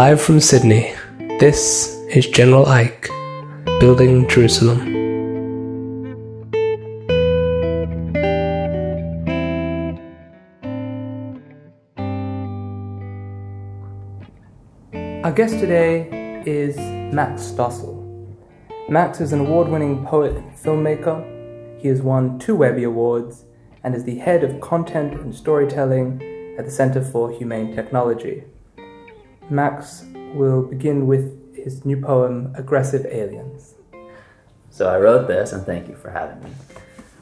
Live from Sydney, this is General Ike, Building Jerusalem. Our guest today is Max Stossel. Max is an award winning poet and filmmaker. He has won two Webby Awards and is the head of content and storytelling at the Center for Humane Technology. Max will begin with his new poem, Aggressive Aliens. So I wrote this, and thank you for having me.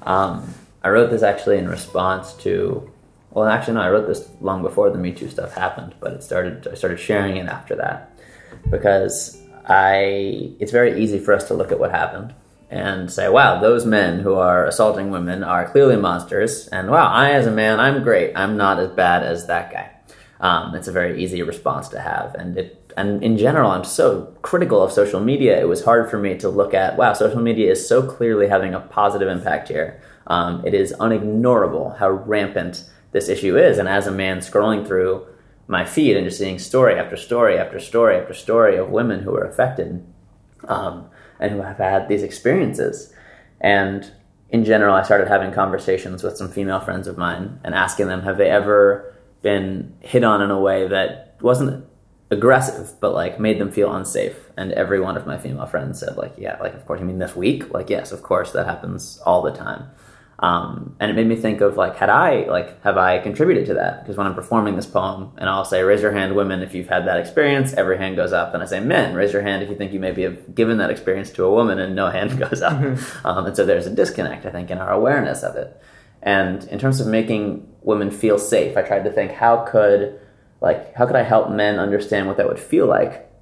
Um, I wrote this actually in response to, well, actually no, I wrote this long before the Me Too stuff happened, but it started. I started sharing it after that because I. It's very easy for us to look at what happened and say, "Wow, those men who are assaulting women are clearly monsters," and "Wow, I as a man, I'm great. I'm not as bad as that guy." Um, it's a very easy response to have, and it and in general, I'm so critical of social media. It was hard for me to look at, wow, social media is so clearly having a positive impact here. Um, it is unignorable how rampant this issue is. And as a man scrolling through my feed and just seeing story after story after story after story of women who are affected um, and who have had these experiences. And in general, I started having conversations with some female friends of mine and asking them, have they ever been hit on in a way that wasn't aggressive, but like made them feel unsafe. And every one of my female friends said, like, yeah, like, of course, you mean this week? Like, yes, of course, that happens all the time. Um, and it made me think of like, had I, like, have I contributed to that? Because when I'm performing this poem and I'll say, raise your hand, women, if you've had that experience, every hand goes up. And I say, men, raise your hand if you think you maybe have given that experience to a woman and no hand goes up. Mm-hmm. Um, and so there's a disconnect, I think, in our awareness of it. And in terms of making women feel safe, I tried to think, how could, like how could I help men understand what that would feel like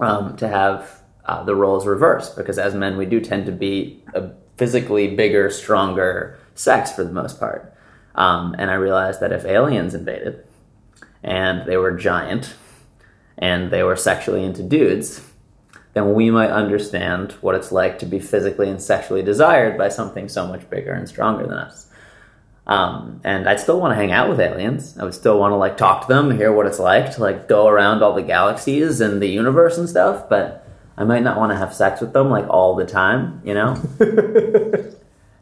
um, to have uh, the roles reversed? Because as men, we do tend to be a physically bigger, stronger sex for the most part. Um, and I realized that if aliens invaded and they were giant and they were sexually into dudes, then we might understand what it's like to be physically and sexually desired by something so much bigger and stronger than us. Um, and I'd still want to hang out with aliens. I would still want to like talk to them, hear what it's like to like go around all the galaxies and the universe and stuff. But I might not want to have sex with them like all the time, you know.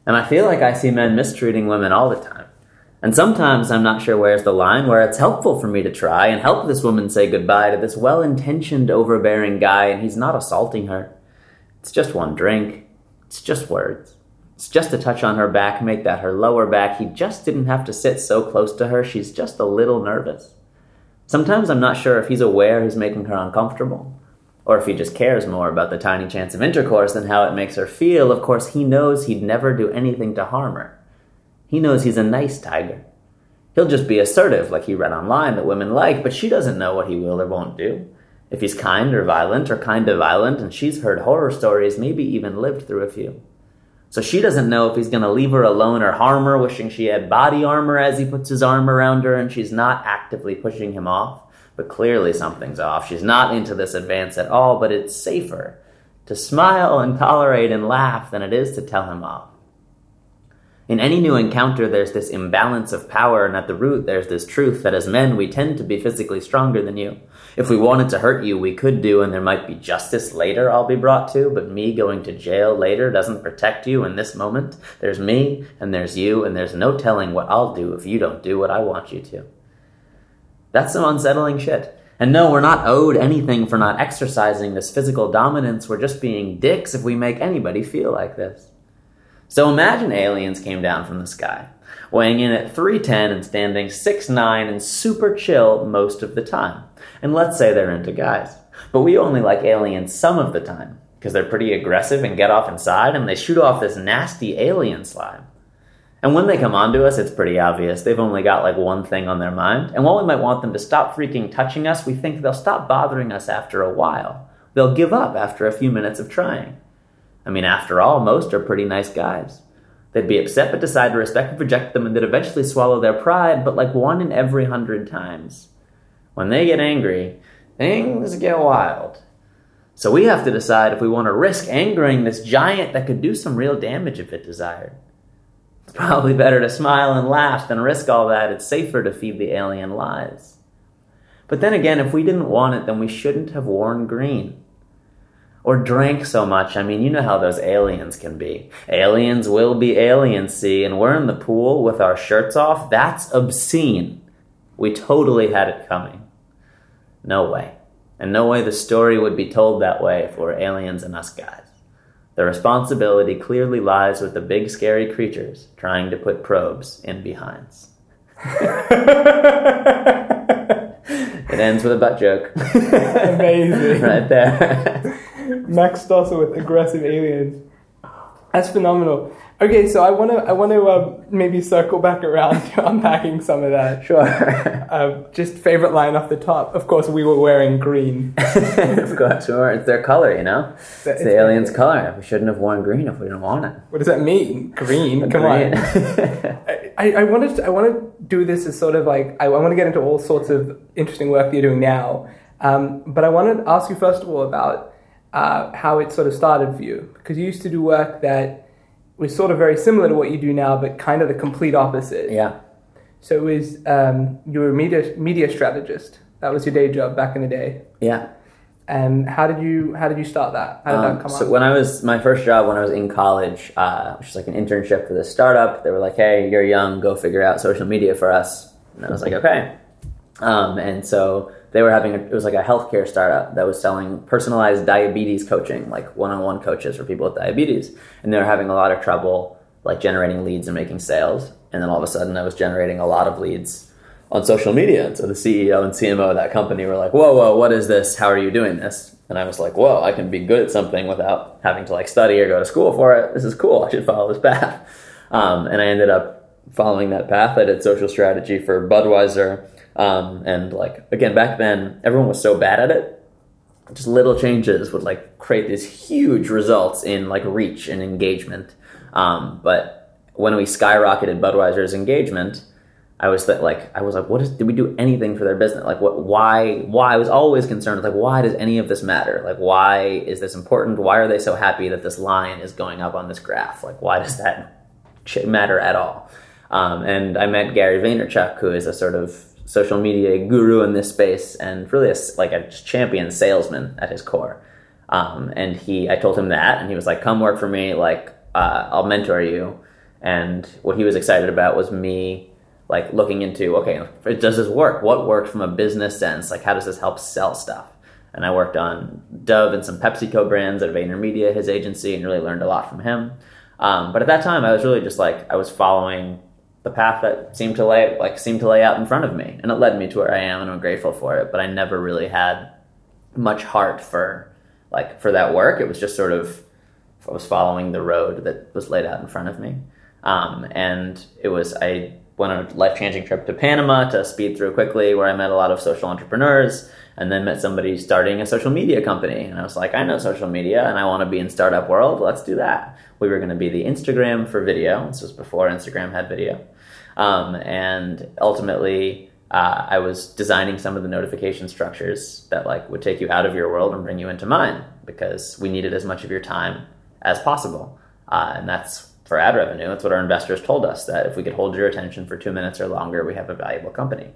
and I feel like I see men mistreating women all the time. And sometimes I'm not sure where's the line where it's helpful for me to try and help this woman say goodbye to this well-intentioned, overbearing guy, and he's not assaulting her. It's just one drink. It's just words. It's just a touch on her back, make that her lower back. He just didn't have to sit so close to her. She's just a little nervous. Sometimes I'm not sure if he's aware he's making her uncomfortable, or if he just cares more about the tiny chance of intercourse than how it makes her feel. Of course, he knows he'd never do anything to harm her. He knows he's a nice tiger. He'll just be assertive, like he read online that women like, but she doesn't know what he will or won't do. If he's kind or violent or kind of violent, and she's heard horror stories, maybe even lived through a few. So she doesn't know if he's going to leave her alone or harm her, wishing she had body armor as he puts his arm around her, and she's not actively pushing him off. But clearly something's off. She's not into this advance at all, but it's safer to smile and tolerate and laugh than it is to tell him off. In any new encounter, there's this imbalance of power, and at the root, there's this truth that as men, we tend to be physically stronger than you. If we wanted to hurt you, we could do, and there might be justice later I'll be brought to, but me going to jail later doesn't protect you in this moment. There's me, and there's you, and there's no telling what I'll do if you don't do what I want you to. That's some unsettling shit. And no, we're not owed anything for not exercising this physical dominance. We're just being dicks if we make anybody feel like this. So imagine aliens came down from the sky, weighing in at 310 and standing 6'9 and super chill most of the time. And let's say they're into guys. But we only like aliens some of the time, because they're pretty aggressive and get off inside, and they shoot off this nasty alien slime. And when they come onto us, it's pretty obvious. They've only got like one thing on their mind. And while we might want them to stop freaking touching us, we think they'll stop bothering us after a while. They'll give up after a few minutes of trying. I mean, after all, most are pretty nice guys. They'd be upset but decide to respect and reject them and they'd eventually swallow their pride, but like one in every hundred times. When they get angry, things get wild. So we have to decide if we want to risk angering this giant that could do some real damage if it desired. It's probably better to smile and laugh than risk all that. It's safer to feed the alien lies. But then again, if we didn't want it, then we shouldn't have worn green. Or drank so much. I mean, you know how those aliens can be. Aliens will be aliens, see, and we're in the pool with our shirts off. That's obscene. We totally had it coming. No way. And no way the story would be told that way if we're aliens and us guys. The responsibility clearly lies with the big scary creatures trying to put probes in behinds. it ends with a butt joke. Amazing. right there. Max Stossel with aggressive aliens. That's phenomenal. Okay, so I want to I want to uh, maybe circle back around to unpacking some of that. sure. Uh, just favorite line off the top. Of course, we were wearing green. of course, sure. It's their color, you know? It's the alien's color. We shouldn't have worn green if we didn't want it. What does that mean? Green. Come Green. on. I, I wanted to, I want to do this as sort of like I, I want to get into all sorts of interesting work that you're doing now, um, but I wanted to ask you first of all about uh, how it sort of started for you because you used to do work that was sort of very similar to what you do now, but kind of the complete opposite. yeah. So it was um, you were a media media strategist. That was your day job back in the day. Yeah. And how did you how did you start that? How did Um, that come so up? when I was my first job when I was in college, uh, which was like an internship for this startup, they were like, "Hey, you're young, go figure out social media for us." And I was like, "Okay." Um, and so they were having a, it was like a healthcare startup that was selling personalized diabetes coaching, like one-on-one coaches for people with diabetes, and they were having a lot of trouble like generating leads and making sales. And then all of a sudden, I was generating a lot of leads on social media. And so the CEO and CMO of that company were like, whoa, whoa, what is this? How are you doing this? And I was like, whoa, I can be good at something without having to like study or go to school for it. This is cool. I should follow this path. Um, and I ended up following that path. I did social strategy for Budweiser. Um, and like, again, back then, everyone was so bad at it. Just little changes would like create these huge results in like reach and engagement. Um, but when we skyrocketed Budweiser's engagement, I was th- like, I was like, what is? Did we do anything for their business? Like, what? Why? Why? I was always concerned. Like, why does any of this matter? Like, why is this important? Why are they so happy that this line is going up on this graph? Like, why does that matter at all? Um, and I met Gary Vaynerchuk, who is a sort of social media guru in this space and really a, like a champion salesman at his core. Um, and he, I told him that, and he was like, "Come work for me. Like, uh, I'll mentor you." And what he was excited about was me, like looking into, okay, does this work? What worked from a business sense? Like, how does this help sell stuff? And I worked on Dove and some PepsiCo brands at VaynerMedia, his agency, and really learned a lot from him. Um, but at that time, I was really just like I was following the path that seemed to lay like seemed to lay out in front of me, and it led me to where I am, and I'm grateful for it. But I never really had much heart for like for that work. It was just sort of I was following the road that was laid out in front of me, um, and it was I went on a life changing trip to Panama to speed through quickly, where I met a lot of social entrepreneurs, and then met somebody starting a social media company, and I was like, I know social media, and I want to be in startup world. Let's do that. We were going to be the Instagram for video. This was before Instagram had video, um, and ultimately uh, I was designing some of the notification structures that like would take you out of your world and bring you into mine because we needed as much of your time as possible, uh, and that's for ad revenue. That's what our investors told us that if we could hold your attention for two minutes or longer, we have a valuable company.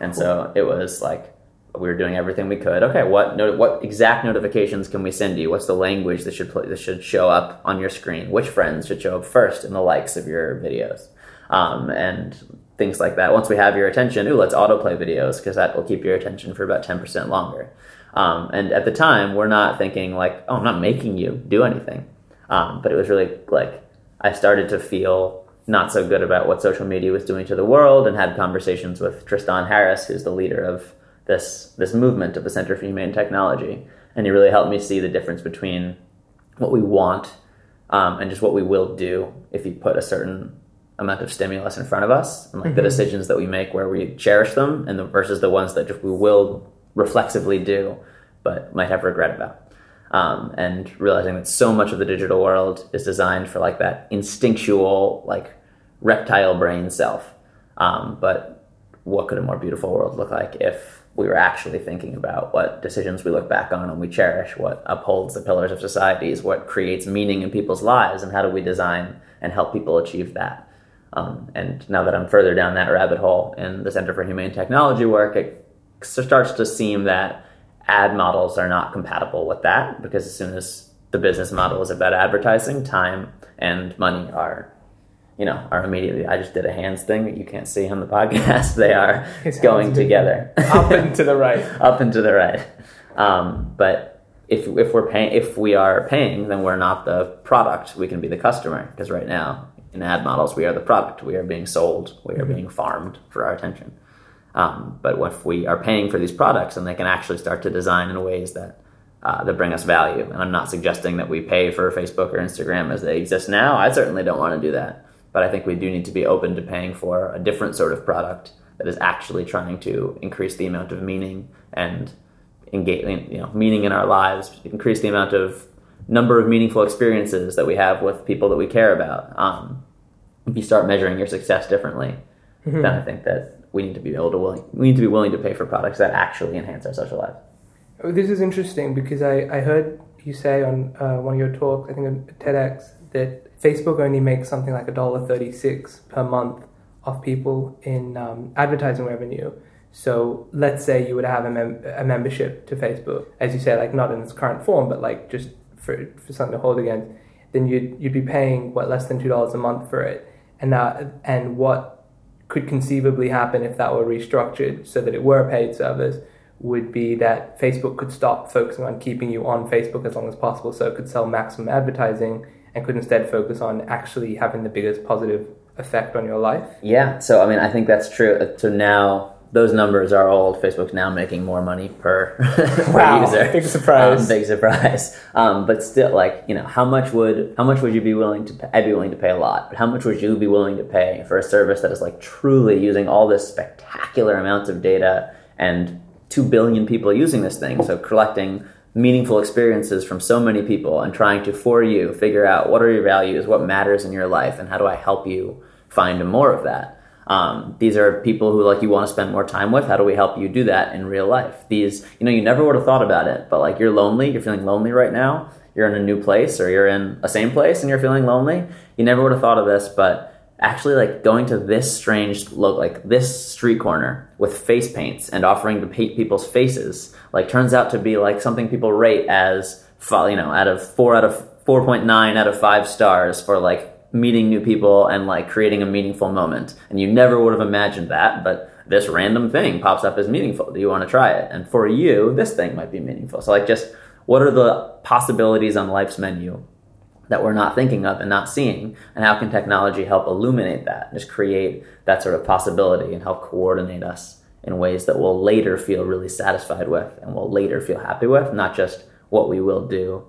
And so it was like we were doing everything we could. Okay, what no, what exact notifications can we send you? What's the language that should play, that should show up on your screen? Which friends should show up first in the likes of your videos? Um, and things like that. Once we have your attention, ooh, let's autoplay videos because that will keep your attention for about ten percent longer. Um, and at the time, we're not thinking like, oh, I'm not making you do anything. Um, but it was really like I started to feel not so good about what social media was doing to the world, and had conversations with Tristan Harris, who's the leader of this this movement of the Center for Humane Technology, and he really helped me see the difference between what we want um, and just what we will do if you put a certain amount of stimulus in front of us, and like the decisions that we make where we cherish them, and the, versus the ones that just we will reflexively do, but might have regret about. Um, and realizing that so much of the digital world is designed for like that instinctual, like reptile brain self. Um, but what could a more beautiful world look like if we were actually thinking about what decisions we look back on and we cherish, what upholds the pillars of societies, what creates meaning in people's lives, and how do we design and help people achieve that? Um, and now that I'm further down that rabbit hole in the Center for Humane Technology work, it starts to seem that ad models are not compatible with that because as soon as the business model is about advertising, time and money are, you know, are immediately. I just did a hands thing that you can't see on the podcast. they are His going together, Up and to the right. up and to the right. Um, but if if we're paying, if we are paying, then we're not the product. We can be the customer because right now in ad models we are the product. We are being sold. We are being farmed for our attention. Um, but what if we are paying for these products, and they can actually start to design in ways that uh, that bring us value. And I'm not suggesting that we pay for Facebook or Instagram as they exist now. I certainly don't want to do that. But I think we do need to be open to paying for a different sort of product that is actually trying to increase the amount of meaning and engage, you know, meaning in our lives, increase the amount of number of meaningful experiences that we have with people that we care about. Um, if you start measuring your success differently, then I think that we need to be able to willing, we need to be willing to pay for products that actually enhance our social lives. Oh, This is interesting because I, I heard you say on uh, one of your talks, I think on TEDx, that Facebook only makes something like a dollar thirty six per month off people in um, advertising revenue. So let's say you would have a, mem- a membership to Facebook, as you say, like not in its current form, but like just for, for something to hold against, then you'd, you'd be paying what less than two dollars a month for it, and that and what could conceivably happen if that were restructured so that it were a paid service would be that Facebook could stop focusing on keeping you on Facebook as long as possible, so it could sell maximum advertising and could instead focus on actually having the biggest positive effect on your life. Yeah, so I mean, I think that's true. Uh, So now those numbers are old. Facebook's now making more money per, per Wow, user. big surprise. Um, big surprise. Um, but still, like you know, how much would how much would you be willing to? Pay? I'd be willing to pay a lot. But how much would you be willing to pay for a service that is like truly using all this spectacular amounts of data and two billion people using this thing? So collecting meaningful experiences from so many people and trying to for you figure out what are your values, what matters in your life, and how do I help you find more of that. Um, these are people who like you want to spend more time with. How do we help you do that in real life? These, you know, you never would have thought about it, but like you're lonely, you're feeling lonely right now. You're in a new place or you're in a same place and you're feeling lonely. You never would have thought of this, but actually like going to this strange look like this street corner with face paints and offering to paint people's faces like turns out to be like something people rate as you know out of four out of 4.9 out of five stars for like meeting new people and like creating a meaningful moment. And you never would have imagined that but this random thing pops up as meaningful. Do you want to try it? And for you this thing might be meaningful. So like just what are the possibilities on life's menu that we're not thinking of and not seeing? And how can technology help illuminate that just create that sort of possibility and help coordinate us in ways that we'll later feel really satisfied with and we'll later feel happy with not just what we will do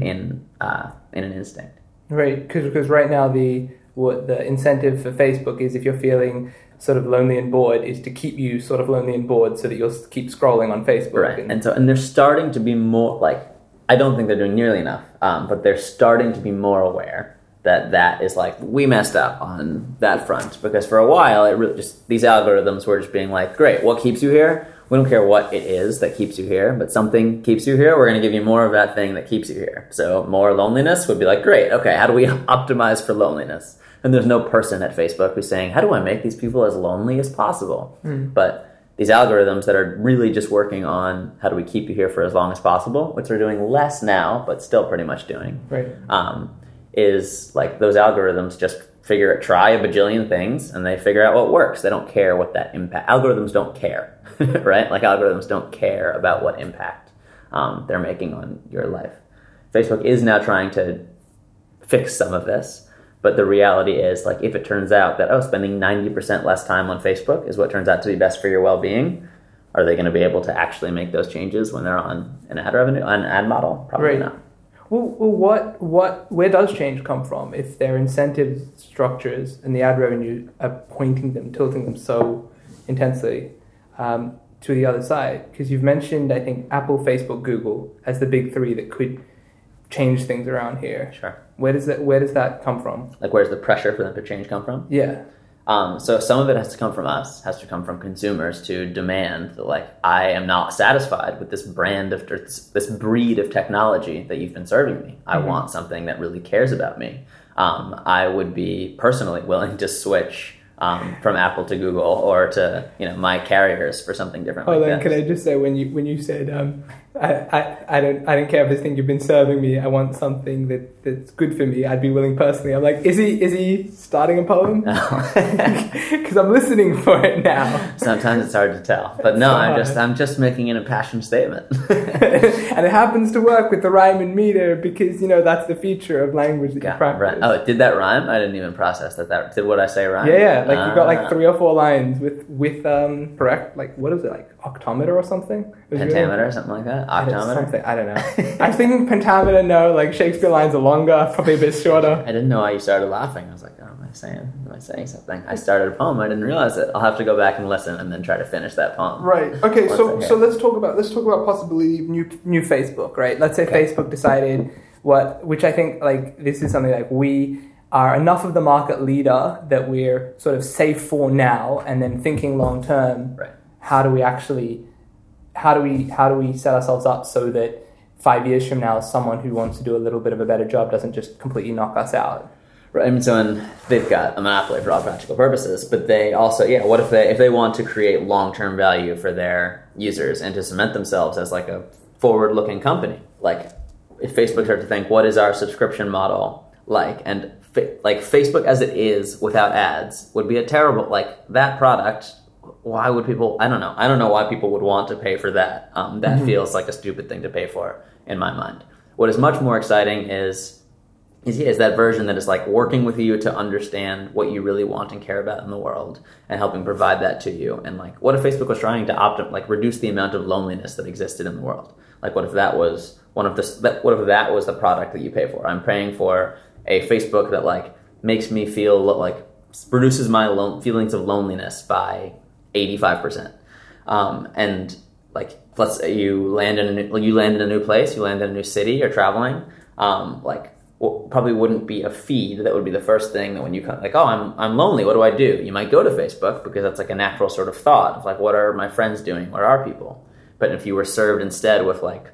in uh, in an instinct Right, because right now the what the incentive for Facebook is if you're feeling sort of lonely and bored is to keep you sort of lonely and bored so that you'll keep scrolling on Facebook. right and so and they're starting to be more like i don't think they're doing nearly enough um, but they're starting to be more aware that that is like we messed up on that front because for a while it really just these algorithms were just being like great what keeps you here we don't care what it is that keeps you here but something keeps you here we're going to give you more of that thing that keeps you here. So more loneliness would be like great okay how do we optimize for loneliness? And there's no person at facebook who's saying how do i make these people as lonely as possible? But these algorithms that are really just working on how do we keep you here for as long as possible which they're doing less now but still pretty much doing Right. um, is like those algorithms just figure it, try a bajillion things, and they figure out what works. They don't care what that impact. Algorithms don't care, right? Like algorithms don't care about what impact um, they're making on your life. Facebook is now trying to fix some of this, but the reality is, like, if it turns out that oh, spending ninety percent less time on Facebook is what turns out to be best for your well-being. Are they going to be able to actually make those changes when they're on an ad revenue, an ad model? Probably Right. not. Well, well, what, what, where does change come from if their incentive structures and the ad revenue are pointing them, tilting them so intensely um, to the other side? Because you've mentioned, I think, Apple, Facebook, Google as the big three that could change things around here. Sure. Where does that, where does that come from? Like, where's the pressure for them to change come from? Yeah. Um, so some of it has to come from us, has to come from consumers to demand that, like, I am not satisfied with this brand of this, breed of technology that you've been serving me. I want something that really cares about me. Um, I would be personally willing to switch um, from Apple to Google or to you know my carriers for something different. Oh, like then that. can I just say when you when you said um, I, I, I don't I don't care if this thing you've been serving me. I want something that, that's good for me. I'd be willing personally. I'm like, is he is he starting a poem? Because I'm listening for it now, Sometimes it's hard to tell, but no, So I'm just. I'm just making an impassioned statement. and it happens to work with the rhyme and meter because you know that's the feature of language that you practice. right. Oh, did that rhyme? I didn't even process that. That did what I say rhyme? Yeah, yeah. Like you got Ah. like three or four lines with with um correct like what is it like octameter or something? Pentameter was really- pentameter, something like that. I don't- Something, I don't know. I was thinking pentameter. No, like Shakespeare lines are longer, probably a bit shorter. I didn't know why you started laughing. I was like, oh, am I saying, am I saying something? I started a poem. I didn't realize it. I'll have to go back and listen and then try to finish that poem. Right. Okay. So so let's talk about let's talk about possibly new new Facebook. Right. Let's say Facebook decided what, which I think like this is something like we are enough of the market leader that we're sort of safe for now, and then thinking long term. Right. How do we actually, how do we how do we set ourselves up so that five years from now, someone who wants to do a little bit of a better job doesn't just completely knock us out? Right. Mean, so and they've got a monopoly for all practical purposes, but they also, yeah. What if they if they want to create long term value for their users and to cement themselves as like a forward looking company? Like, if Facebook started to think, what is our subscription model like? And fa- like Facebook as it is without ads would be a terrible like that product. Why would people? I don't know. I don't know why people would want to pay for that. Um, that feels like a stupid thing to pay for in my mind. What is much more exciting is is, is that version that is like working with you to understand what you really want and care about in the world and helping provide that to you and like what if facebook was trying to opt like reduce the amount of loneliness that existed in the world like what if that was one of the that, what if that was the product that you pay for i'm paying for a facebook that like makes me feel like reduces my lo- feelings of loneliness by 85% um, and like let's say you land in a new, you land in a new place, you land in a new city, you're traveling, um, like probably wouldn't be a feed that would be the first thing that when you come like oh I'm I'm lonely, what do I do? You might go to Facebook because that's like a natural sort of thought of like what are my friends doing, what are people? But if you were served instead with like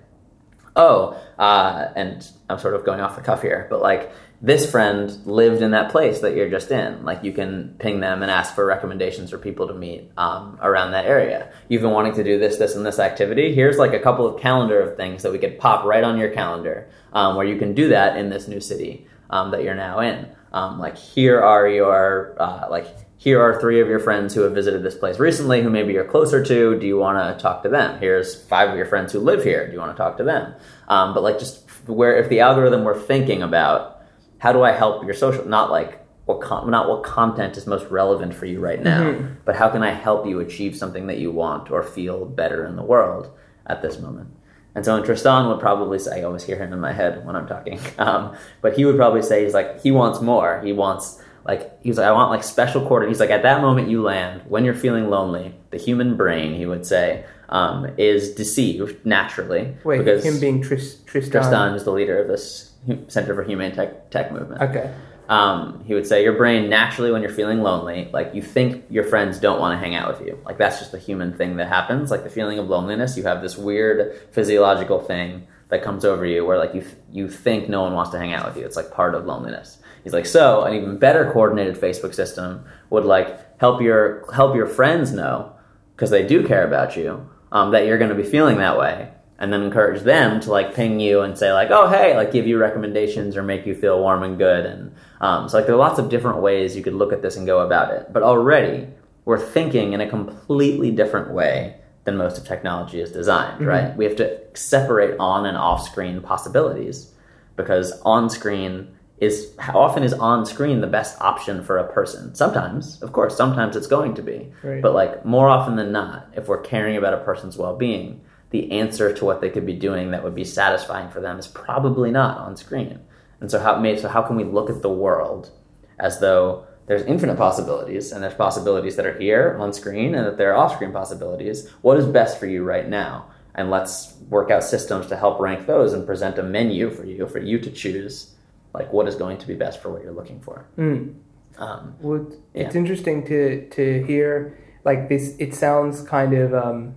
oh, uh, and I'm sort of going off the cuff here, but like this friend lived in that place that you're just in. Like you can ping them and ask for recommendations for people to meet um, around that area. You've been wanting to do this, this, and this activity. Here's like a couple of calendar of things that we could pop right on your calendar um, where you can do that in this new city um, that you're now in. Um, like here are your uh, like here are three of your friends who have visited this place recently who maybe you're closer to do you want to talk to them here's five of your friends who live here do you want to talk to them um, but like just where if the algorithm were thinking about how do i help your social not like what con- not what content is most relevant for you right now but how can i help you achieve something that you want or feel better in the world at this moment and so and Tristan would probably say, I always hear him in my head when I'm talking, um, but he would probably say, he's like, he wants more. He wants, like, he's like, I want like special coordinate. He's like, at that moment you land, when you're feeling lonely, the human brain, he would say, um, is deceived naturally. Wait, because him being Tris- Tristan. Tristan is the leader of this Center for Humane Tech, Tech movement. Okay. um, he would say your brain naturally when you're feeling lonely like you think your friends don't want to hang out with you. Like that's just a human thing that happens. Like the feeling of loneliness you have this weird physiological thing that comes over you where like you you think no one wants to hang out with you. It's like part of loneliness. He's like so an even better coordinated facebook system would like help your help your friends know because they do care about you um, that you're going to be feeling that way and then encourage them to like ping you and say like oh hey like give you recommendations or make you feel warm and good. And um, so like there are lots of different ways you could look at this and go about it. But already we're thinking in a completely different way than most of technology is designed right? We have to separate on and off screen possibilities because on screen is how often is on screen the best option for a person. Sometimes of course sometimes it's going to be. Right. but like more often than not if we're caring about a person's well-being the answer to what they could be doing that would be satisfying for them is probably not on screen and so how so how can we look at the world as though there's infinite possibilities and there's possibilities that are here on screen and that there are off-screen possibilities what is best for you right now and let's work out systems to help rank those and present a menu for you for you to choose like what is going to be best for what you're looking for Mm. um, Well, it's Yeah. interesting to to hear like this. It sounds kind of um,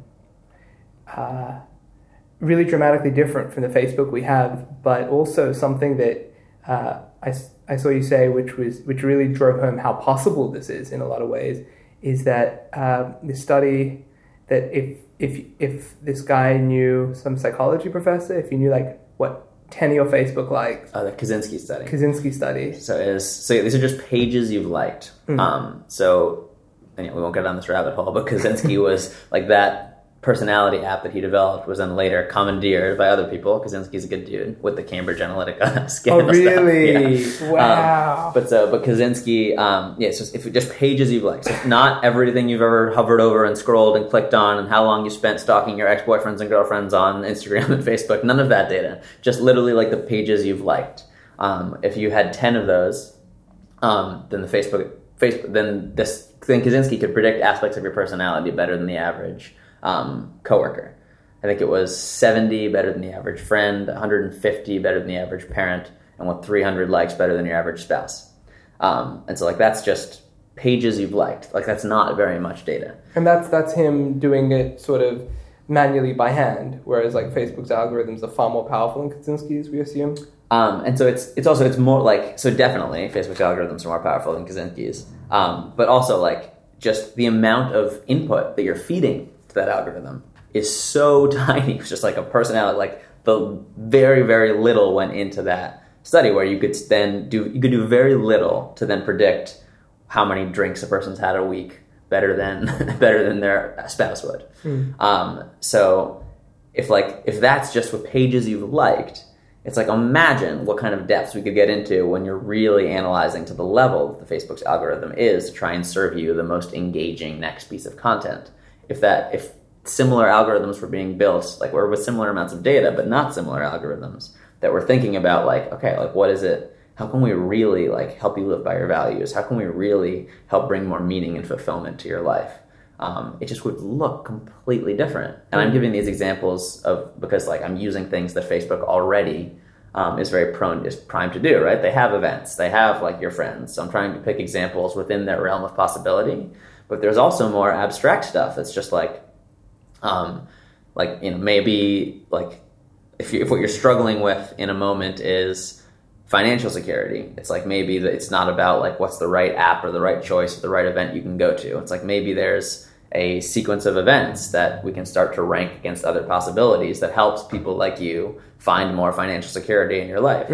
uh, really dramatically different from the Facebook we have, but also something that uh, I I saw you say, which was which really drove home how possible this is in a lot of ways, is that um, the study that if if if this guy knew some psychology professor, if he knew like what ten of your Facebook likes, Uh, the Kosinski study. Kosinski study, So it is so these are just pages you've liked. Um, so yeah, we won't get down this rabbit hole, but Kosinski was like that personality app that he developed was then later commandeered by other people. Kosinski's a good dude with the Cambridge Analytica Oh, scandal. stuff. really? Yeah. Wow. Um, but so, but Kosinski, um, yeah, so if just pages you've liked, so not everything you've ever hovered over and scrolled and clicked on, and how long you spent stalking your ex boyfriends and girlfriends on Instagram and Facebook, none of that data. Just literally like the pages you've liked. Um, if you had ten of those, um, then the Facebook, Facebook, then this, then Kosinski could predict aspects of your personality better than the average um, coworker. I think it was 70 better than the average friend, 150 better than the average parent, and with 300 likes better than your average spouse. Um, and so, like, that's just pages you've liked. Like, that's not very much data. And that's that's him doing it sort of manually by hand, whereas like Facebook's algorithms are far more powerful than Kosinski's, we assume. Um, and so it's it's also it's more like so definitely Facebook's algorithms are more powerful than Kosinski's, um, but also like just the amount of input that you're feeding that algorithm is so tiny. It's just like a personality, like the very very little went into that study where you could then do you could do very little to then predict how many drinks a person's had a week better than better than their spouse would. Um, so if like if that's just what pages you've liked, it's like imagine what kind of depths we could get into when you're really analyzing to the level that the Facebook's algorithm is to try and serve you the most engaging next piece of content. If that if similar algorithms were being built, like or with similar amounts of data, but not similar algorithms that we're thinking about like, okay, like what is it? How can we really like help you live by your values? How can we really help bring more meaning and fulfillment to your life? um, it just would look completely different. And I'm giving these examples of because like I'm using things that Facebook already um, is very prone is primed to do. Right? They have events, they have like your friends. So I'm trying to pick examples within their realm of possibility. But there's also more abstract stuff that's just like, um, like you know maybe like if you, if what you're struggling with in a moment is financial security. It's like maybe that it's not about like what's the right app or the right choice or the right event you can go to. It's like maybe there's a sequence of events that we can start to rank against other possibilities that helps people like you find more financial security in your life.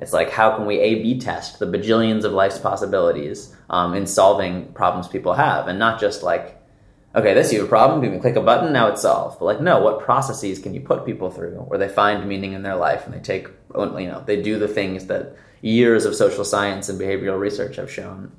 It's like how can we A/B test the bajillions of life's possibilities um, in solving problems people have, and not just like okay, this you have a problem, you can click a button, now it's solved. But like, no, what processes can you put people through where they find meaning in their life and they take, you know, they do the things that years of social science and behavioral research have shown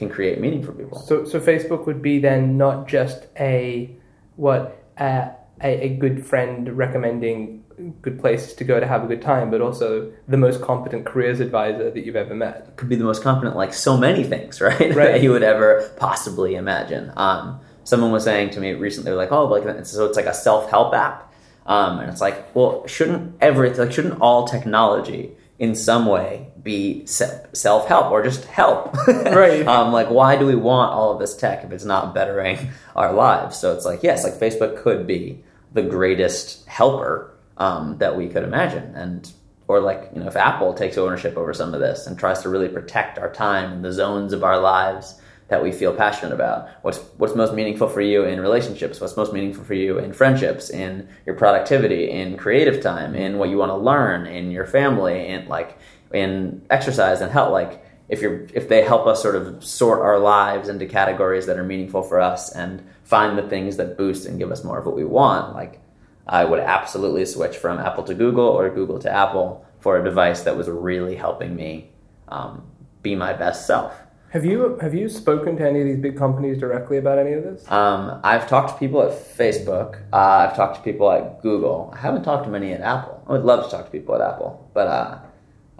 can create meaning for people. So, so Facebook would be then not just a what uh, a, a good friend recommending good places to go to have a good time, but also the most competent careers advisor that you've ever met. Could be the most competent, like so many things, right? Right. that you would ever possibly imagine. Um, someone was saying to me recently, like, oh, like so it's like a self help app, um, and it's like, well, shouldn't everything, like, shouldn't all technology in some way be self help or just help? Right. um, like, why do we want all of this tech if it's not bettering our lives? So it's like, yes, like Facebook could be the greatest helper um, that we could imagine, and or like you know, if Apple takes ownership over some of this and tries to really protect our time and the zones of our lives that we feel passionate about. What's what's most meaningful for you in relationships? What's most meaningful for you in friendships, in your productivity, in creative time, in what you want to learn, in your family, And like in exercise and health. Like if you're if they help us sort of sort our lives into categories that are meaningful for us and find the things that boost and give us more of what we want, like I would absolutely switch from Apple to Google or Google to Apple for a device that was really helping me um, be my best self. Have you have you spoken to any of these big companies directly about any of this? Um, I've talked to people at Facebook. Uh, I've talked to people at Google. I haven't talked to many at Apple. I would love to talk to people at Apple, but uh,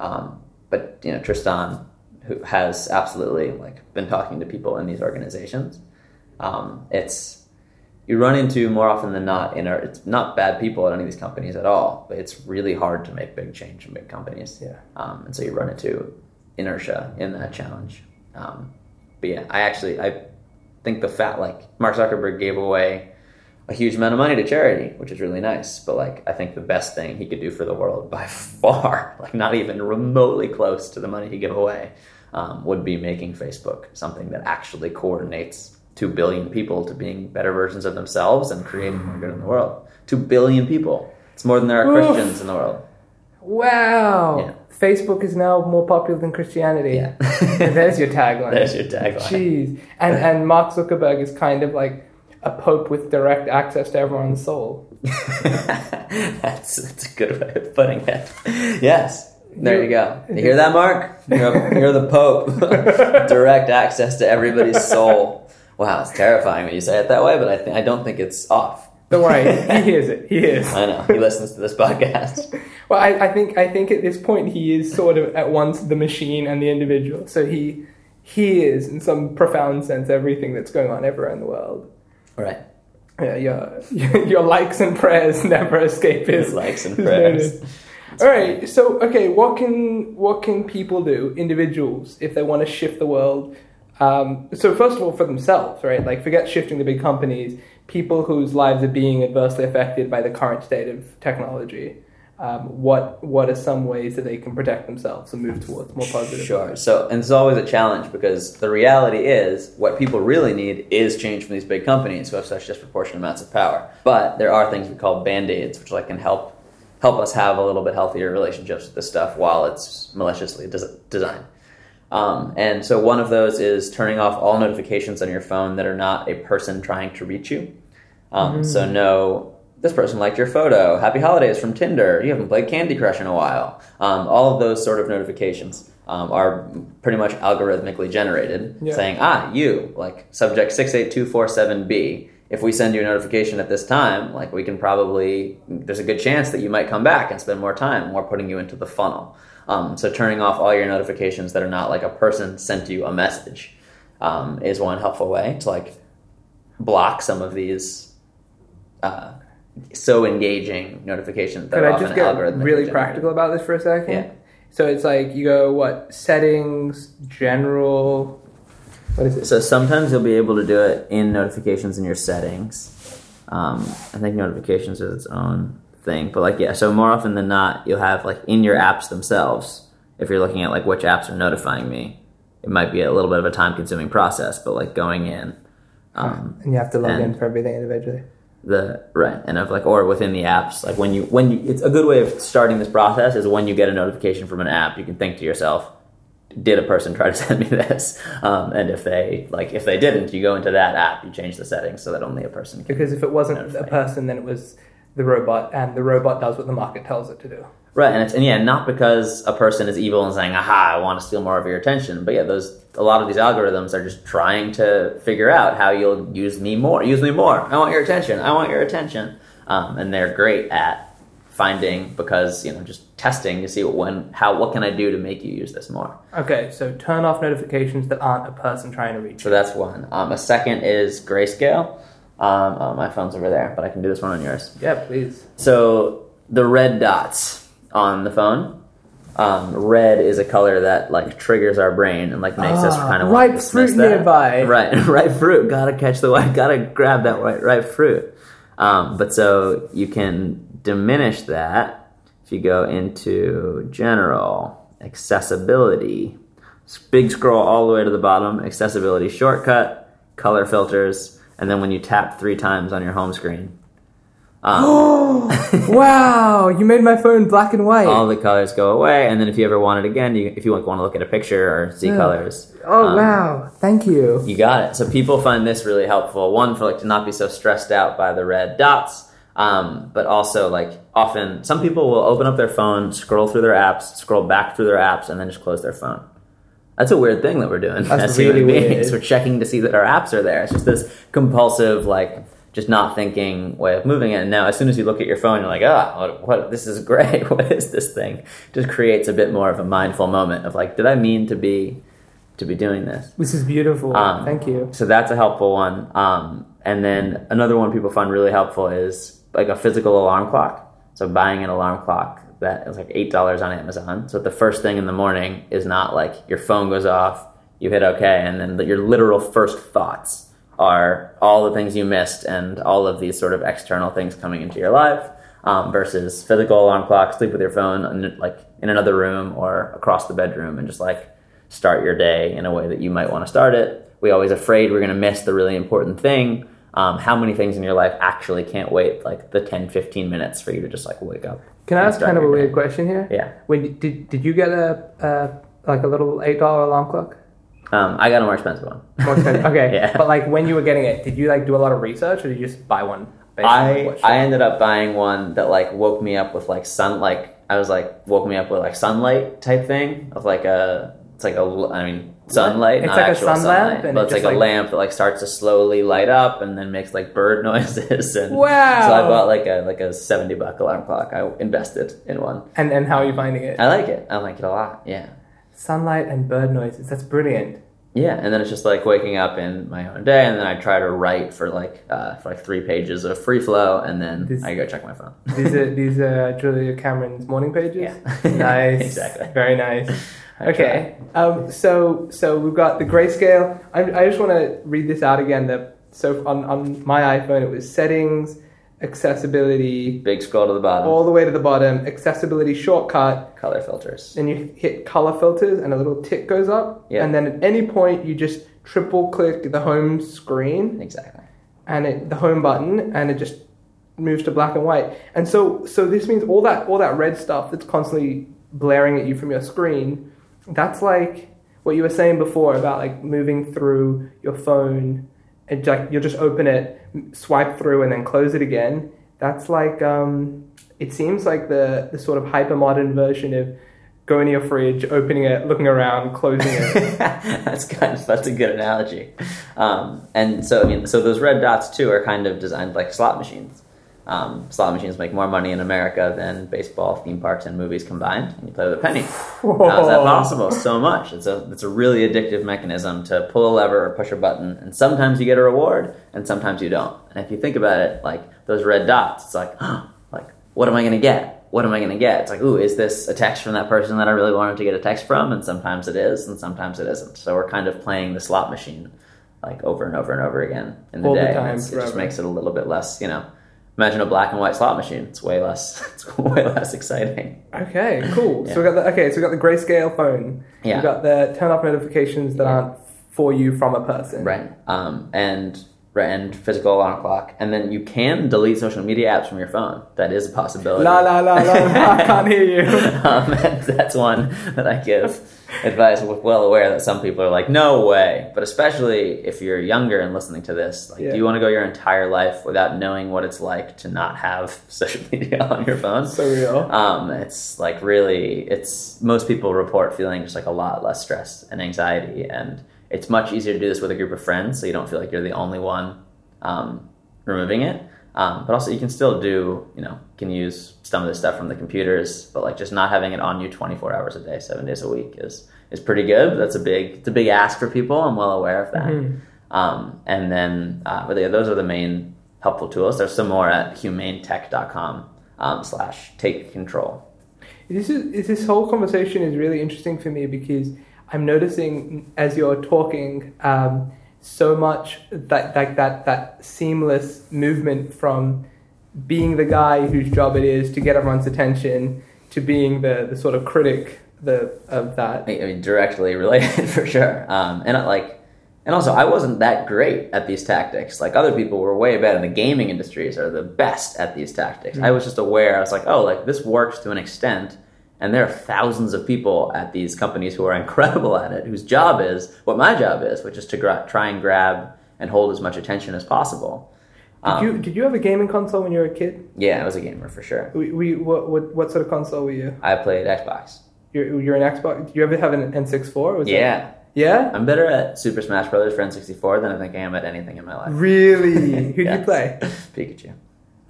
um, but you know Tristan, who has absolutely like been talking to people in these organizations. Um, it's you run into more often than not in our, it's not bad people at any of these companies at all, but it's really hard to make big change in big companies. Yeah. Um, and so you run into inertia in that challenge. Um, but yeah, I actually I think the fact like Mark Zuckerberg gave away a huge amount of money to charity, which is really nice. But like, I think the best thing he could do for the world by far, like not even remotely close to the money he give away, um, would be making Facebook something that actually coordinates two billion people to being better versions of themselves and creating more good in the world. Two billion people. It's more than there are Oof. Christians in the world. Wow. Yeah. Facebook is now more popular than Christianity. Yeah. There's your tagline. There's your tagline. Jeez. And and Mark Zuckerberg is kind of like a pope with direct access to everyone's soul. that's that's a good way of putting it. Yes. There you go. You hear that, Mark? You're, you're the Pope. Direct access to everybody's soul. Wow, it's terrifying when you say it that way, but I think I don't think it's off. Don't worry, he hears it. He is. I know he listens to this podcast. Well, I, I think I think at this point he is sort of at once the machine and the individual. So he he is in some profound sense everything that's going on everywhere in the world. Right. Yeah, your your likes and prayers never escape his likes and his prayers. notice. All right. So okay, what can what can people do, individuals, if they want to shift the world? Um, so first of all, for themselves, right? Like forget shifting the big companies. People whose lives are being adversely affected by the current state of technology. Um, what what are some ways that they can protect themselves and move towards more positive? Sure. So, and it's always a challenge because the reality is what people really need is change from these big companies who have such disproportionate amounts of power. But there are things we call band-aids, which like can help help us have a little bit healthier relationships with this stuff while it's maliciously des- designed. Um, and so one of those is turning off all notifications on your phone that are not a person trying to reach you. Um, So no, this person liked your photo. Happy holidays from Tinder. You haven't played Candy Crush in a while. Um, all of those sort of notifications um, are pretty much algorithmically generated, Yeah. saying, ah, you, like subject 68247B. If we send you a notification at this time, like we can probably, there's a good chance that you might come back and spend more time. We're putting you into the funnel. Um, so turning off all your notifications that are not like a person sent you a message um, is one helpful way to like block some of these uh, so engaging notifications that Could I just get really practical about this for a second? Yeah. So it's like you go what settings, general. What is it? So sometimes you'll be able to do it in notifications in your settings. Um, I think notifications is its own thing, but like yeah. So more often than not, you'll have like in your apps themselves. If you're looking at like which apps are notifying me, it might be a little bit of a time-consuming process. But like going in, um, and you have to log in for everything individually. The right and of like or within the apps like when you when you it's a good way of starting this process is when you get a notification from an app you can think to yourself did a person try to send me this um, and if they like if they didn't you go into that app you change the settings so that only a person can Because if it wasn't Notify a person, then it was the robot, and the robot does what the market tells it to do. Right and it's and yeah not because a person is evil and saying aha i want to steal more of your attention but yeah those a lot of these algorithms are just trying to figure out how you'll use me more use me more. I want your attention i want your attention. Um, and they're great at finding because you know just testing to see when how what can i do to make you use this more. Okay, so turn off notifications that aren't a person trying to reach. so that's one. Um, a second is grayscale. Um, oh, my phone's over there but i can do this one on yours. Yeah, please. So the red dots on the phone, um, red is a color that like triggers our brain and like makes us Ah, kind of ripe want to fruit that. nearby. Right, ripe fruit. Gotta catch the white. Gotta grab that white ripe fruit. Um, but so you can diminish that if you go into general accessibility. Big scroll all the way to the bottom. Accessibility shortcut, color filters, and then when you tap three times on your home screen, um, wow, you made my phone black and white. all the colors go away. And then if you ever want it again, you, if you want to look at a picture or see Yeah. colors, oh um, wow, thank you. you got it. So people find this really helpful. One for like to not be so stressed out by the red dots, um, but also like often some people will open up their phone, scroll through their apps, scroll back through their apps, and then just close their phone. That's a weird thing that we're doing That's as human really beings. weird. We're checking to see that our apps are there. It's just this compulsive like. Just not thinking way of moving it. And now, as soon as you look at your phone, you're like, ah, what, what? This is great. What is this thing? Just creates a bit more of a mindful moment of like, did I mean to be, to be doing this? This is beautiful. Um, thank you. So that's a helpful one. Um, and then another one people find really helpful is like a physical alarm clock. So buying an alarm clock that is like eight dollars on Amazon. So the first thing in the morning is not like your phone goes off, you hit OK, and then your literal first thoughts are all the things you missed and all of these sort of external things coming into your life um, versus physical alarm clock, sleep with your phone, in, like in another room or across the bedroom, and just like start your day in a way that you might want to start it. We always afraid we're going to miss the really important thing. Um, how many things in your life actually can't wait like the 10, 15 minutes for you to just like wake up? Can I ask kind of a your weird question here? Yeah. When did did you get a, a like a little eight dollar alarm clock? Um, I got a more expensive one. More expensive. Okay. Yeah. But like when you were getting it, did you like do a lot of research or did you just buy one? I I ended up buying one that like woke me up with like sun like I was like woke me up with like sunlight type thing of like a it's like a I mean sunlight It's not like a actual sun lamp, sunlight and but it it's like just, a like- lamp that like starts to slowly light up and then makes like bird noises and Wow. so I bought like a like a seventy buck alarm clock I invested in one and and how are you finding it? I like it I like it a lot yeah Sunlight and bird noises. That's brilliant. yeah and then it's just like waking up in my own day and then I try to write for like uh, for like three pages of free flow and then This- I go check my phone These are these are Julia Cameron's morning pages. Yeah. nice. Exactly. Very nice. Okay. Um, so so we've got the grayscale. I, I just want to read this out again. The so on on my iPhone it was settings, accessibility, big scroll to the bottom all the way to the bottom, accessibility shortcut. color filters And you hit color filters and a little tick goes up. Yeah. And then at any point you just triple click the home screen exactly and it, the home button and it just moves to black and white. And so so this means all that all that red stuff that's constantly blaring at you from your screen, that's like what you were saying before about like moving through your phone and like you'll just open it, swipe through and then close it again. That's like um it seems like the the sort of hyper modern version of going to your fridge, opening it, looking around, closing it. that's kind of that's a good analogy. Um, and so I mean, so those red dots too are kind of designed like slot machines. Um, slot machines make more money in America than baseball, theme parks, and movies combined. And you play with a penny. How is that possible? So much. It's a it's a really addictive mechanism to pull a lever or push a button, and sometimes you get a reward, and sometimes you don't. And if you think about it, like those red dots, it's like, like what am I going to get? What am I going to get? It's like, ooh, is this a text from that person that I really wanted to get a text from? And sometimes it is, and sometimes it isn't. So we're kind of playing the slot machine, like over and over and over again in the All the day. time, And it just makes it a little bit less, you know. Imagine a black and white slot machine. It's way less. It's way less exciting. Okay, cool. Yeah. So we got the okay. So we got the grayscale phone. Yeah. We got the turn off notifications that Yeah. aren't for you from a person. Right. Um, and and physical alarm clock, and then you can delete social media apps from your phone. That is a possibility. La la la la. I can't hear you. um, that's one that I give advice well aware that some people are like, no way. But especially if you're younger and listening to this, like, Yeah. do you want to go your entire life without knowing what it's like to not have social media on your phone? So real. Um, it's like really, it's most people report feeling just like a lot less stress and anxiety, and it's much easier to do this with a group of friends, so you don't feel like you're the only one um, removing it. Um, but also, you can still do, you know, can use some of this stuff from the computers, but like just not having it on you 24 hours a day, seven days a week is is pretty good. That's a big, it's a big ask for people. I'm well aware of that. Mhm. Um, and then, uh, but yeah, those are the main helpful tools. There's some more at humanetech.com um, slash take control. This is is- this whole conversation is really interesting for me because I'm noticing as you're talking um, so much that like that that seamless movement from being the guy whose job it is to get everyone's attention to being the, the sort of critic the of that. I mean, directly related for sure. Um, and uh, like, and also, I wasn't that great at these tactics. Like other people were way better. In the gaming industries are the best at these tactics. I was just aware. I was like, oh, like this works to an extent, and there are thousands of people at these companies who are incredible at it, whose job is what my job is, which is to gra- try and grab and hold as much attention as possible. Did Um, you did you have a gaming console when you were a kid? yeah, I was a gamer for sure. We, we what, what what sort of console were you? I played Xbox. You're, you're an Xbox. Did you ever have an N64? Was that- Yeah, yeah. I'm better at Super Smash Brothers for N64 than I think I am at anything in my life. Really? Who do Yes. you play? Pikachu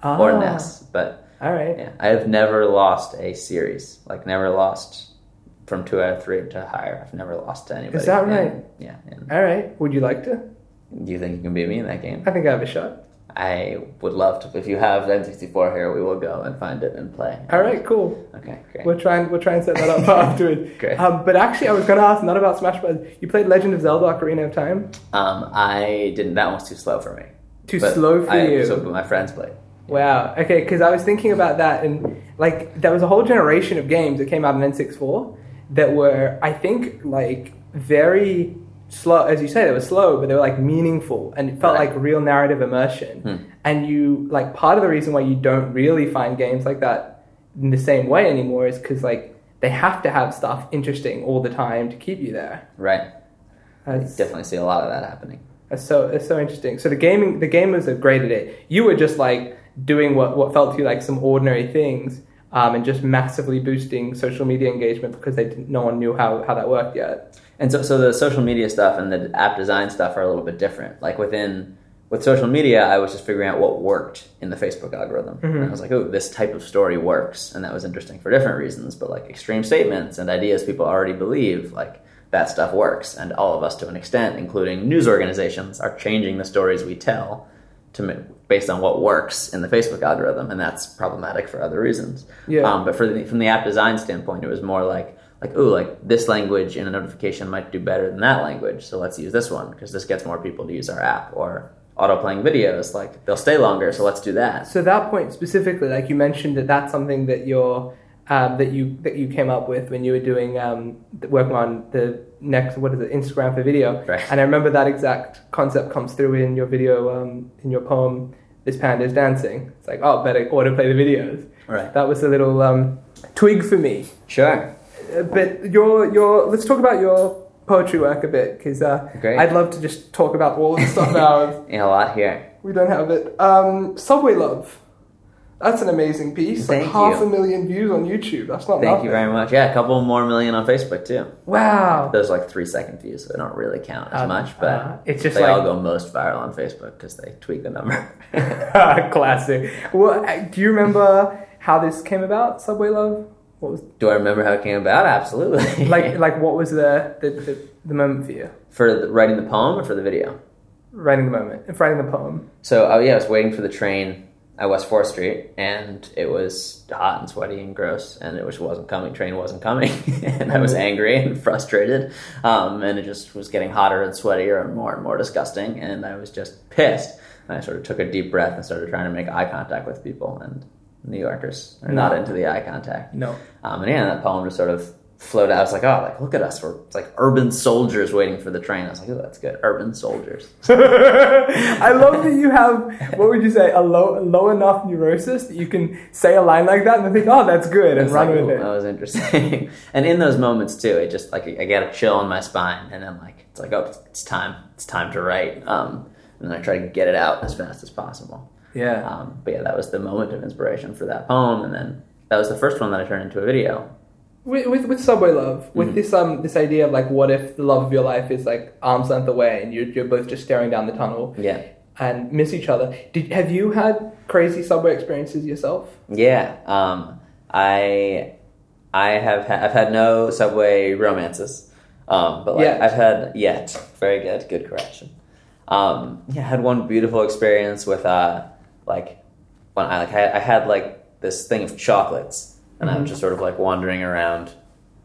Ah, or Ness, but All right. yeah, I have never lost a series. Like never lost from two out of three to higher. I've never lost to anybody. Is that right? Yeah. and All right. Would you like to? do you think you can beat me in that game? I think I have a shot. I would love to. If you have N64 here, we will go and find it and play. All right, cool. Okay, great. We'll try and we'll try and set that up afterwards. Great. Um, but actually, I was going to ask not about Smash Bros. You played Legend of Zelda: Ocarina of Time. Um, I didn't. That was too slow for me. Too But slow for I- you. So, but my friends played. Wow. Okay, because I was thinking about that, and like there was a whole generation of games that came out in N64 that were, I think, like very slow. As you say, they were slow, but they were like meaningful, and it felt Right. like real narrative immersion. Hmm. And you like part of the reason why you don't really find games like that in the same way anymore is because like they have to have stuff interesting all the time to keep you there. Right. I definitely see a lot of that happening. that's so it's so interesting. So the gaming the gamers great at it. You were just like doing what, what felt to you like some ordinary things, um, and just massively boosting social media engagement because they didn't, no one knew how, how that worked yet. And so, so the social media stuff and the app design stuff are a little bit different. Like within with social media, I was just figuring out what worked in the Facebook algorithm. And I was like, oh, this type of story works, and that was interesting for different reasons. But like extreme statements and ideas people already believe, like that stuff works, and all of us to an extent, including news organizations, are changing the stories we tell to ma- based on what works in the Facebook algorithm, and that's problematic for other reasons. Yeah. Um, but for the, from the app design standpoint, it was more like like oh like this language in a notification might do better than that language, so let's use this one because this gets more people to use our app. Or auto playing videos, like they'll stay longer, so let's do that. So that point specifically, like you mentioned that that's something that you're um, that you that you came up with when you were doing um, working on the next what is it Instagram for video. Right. And I remember that exact concept comes through in your video um, in your poem. This panda is dancing. It's like oh, better autoplay the videos. Right. That was a little um, twig for me. Sure. Uh, but your your let's talk about your poetry work a bit because uh, I'd love to just talk about all of the stuff now. Yeah, a lot here. We don't have it. Um, Subway Love. That's an amazing piece. Thank like half you. a million views on YouTube. That's not Thank nothing. you very much. Yeah, a couple more million on Facebook too. Wow. Those like three second views, so they don't really count as Uh, much, but uh, it's just they all go most viral on Facebook because they tweak the number. classic. Well, uh, do you remember how this came about? Subway Love. What was Do I remember how it came about? Absolutely. like like what was the the, the, the moment for you? for the, writing the poem or for the video? Writing the moment, and writing the poem. So, oh yeah, I was waiting for the train at West Fourth Street, and it was hot and sweaty and gross, and it just wasn't coming. Train wasn't coming, and I was angry and frustrated, um, and it just was getting hotter and sweatier and more and more disgusting, and I was just pissed. And I sort of took a deep breath and started trying to make eye contact with people, and New Yorkers are not into the eye contact. No. Um, and yeah, that poem just sort of floated out. I was like, oh, like look at us, we're it's like urban soldiers waiting for the train. I was like, oh, that's good, urban soldiers. I love that you have what would you say a low low enough neurosis that you can say a line like that and think, oh, that's good, and run like, with it. That was interesting. and in those moments too, it just like I get a chill in my spine, and then like it's like oh, it's, it's time, it's time to write. Um, and then I try to get it out as fast as possible. Yeah. Um, but yeah, that was the moment of inspiration for that poem, and then that was the first one that I turned into a video. With, with with Subway Love, with Mhm. this um this idea of like, what if the love of your life is like arm's length away and you're you're both just staring down the tunnel Yeah, and miss each other? Did have you had crazy subway experiences yourself? yeah. Um, I I have ha- I've had no subway romances, um, but like Yet. I've had yet. Very good, good correction. Um, yeah, I had one beautiful experience with uh, like when I like I, I had like this thing of chocolates, and I was Mhm. just sort of like wandering around,